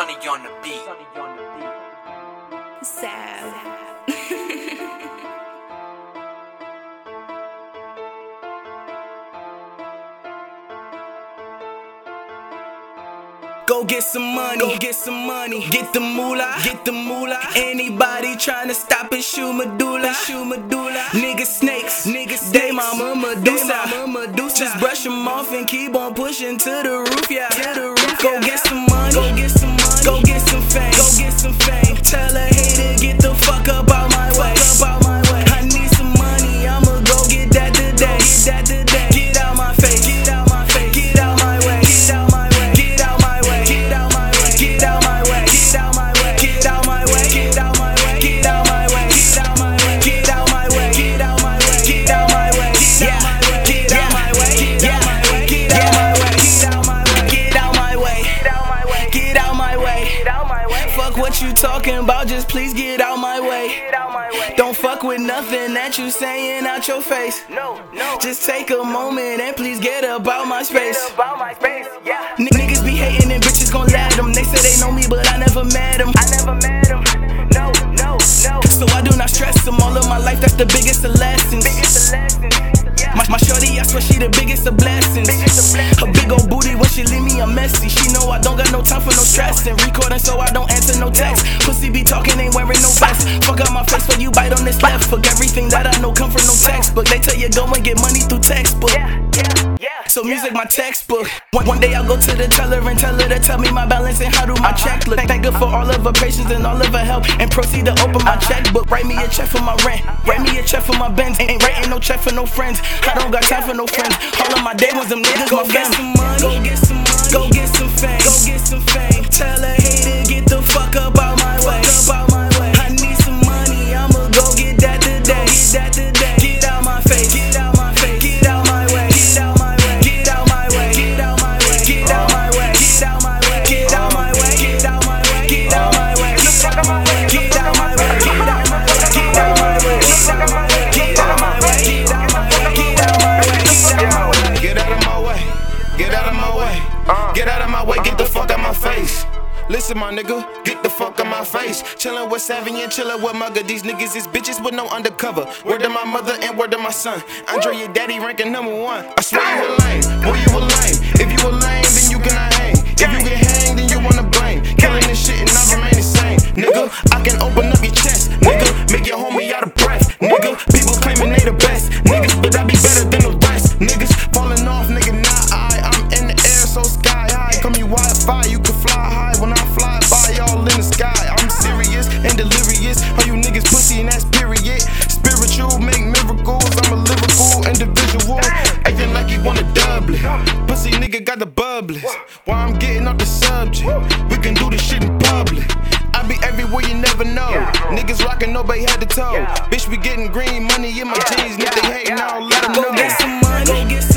Sunny on the beat. Sad. Go get some money, go get some money, get the moolah, get the moolah. Anybody tryna stop it, shoot medulla, shoot medulla. Niggas snakes, niggas they my mama Medusa, mama Medusa. Just brush them off and keep on pushing to the go get out my way. Fuck what you talking about, just please get out my way. Don't fuck with nothing that you saying out your face. No, no. Just take a moment and please get about my space. about my space, yeah. N- niggas be hating and bitches gon' let them. They say they know me, but I never met them. I never met him. No, no, no. So I do not stress them. All of my life, that's the biggest of lessons. Biggest lesson, yeah. My, my shorty, I swear she the biggest of blessings. Biggest of blessings. Her big old booty when she leave me, I'm messy. She know I don't got no time for no stressing. Recording so I don't answer no text. Pussy be talking, ain't wearing no vest. Fuck out my face when you bite on this left. Fuck everything that I know come from no textbook. They tell you go and get money through textbook. So music my textbook. One, one day I'll go to the teller and tell her to tell me my balance and how do my check look. Thank her for all of her patience and all of her help. And proceed to open my checkbook. Write me a check for my rent. Write me a check for my Benz. Ain't writing no check for no friends. I don't got time for no friends. All of my day ones, them niggas, my get some money. Go get some money. Go get some fame. Go get some my face. Listen, my nigga, get the fuck out my face. Chillin' with Savvy and chillin' with Mugga. These niggas is bitches with no undercover. Word to my mother and word to my son. Andre, your daddy ranking number one. I swear you a lame, boy, you a lame. If you a lame, then you cannot hang. If you get hanged, you can fly high when I fly by y'all in the sky. I'm serious and delirious. All you niggas pussy and that's period. Spiritual, make miracles. I'm a lyrical individual. Acting like you wanna double it. Pussy nigga got the bubbles. While I'm getting off the subject, we can do this shit in public. I be everywhere you never know. Niggas rockin' nobody head to toe. Bitch, we getting green money in my jeans. If they hatin', I'll let them know. Get some money.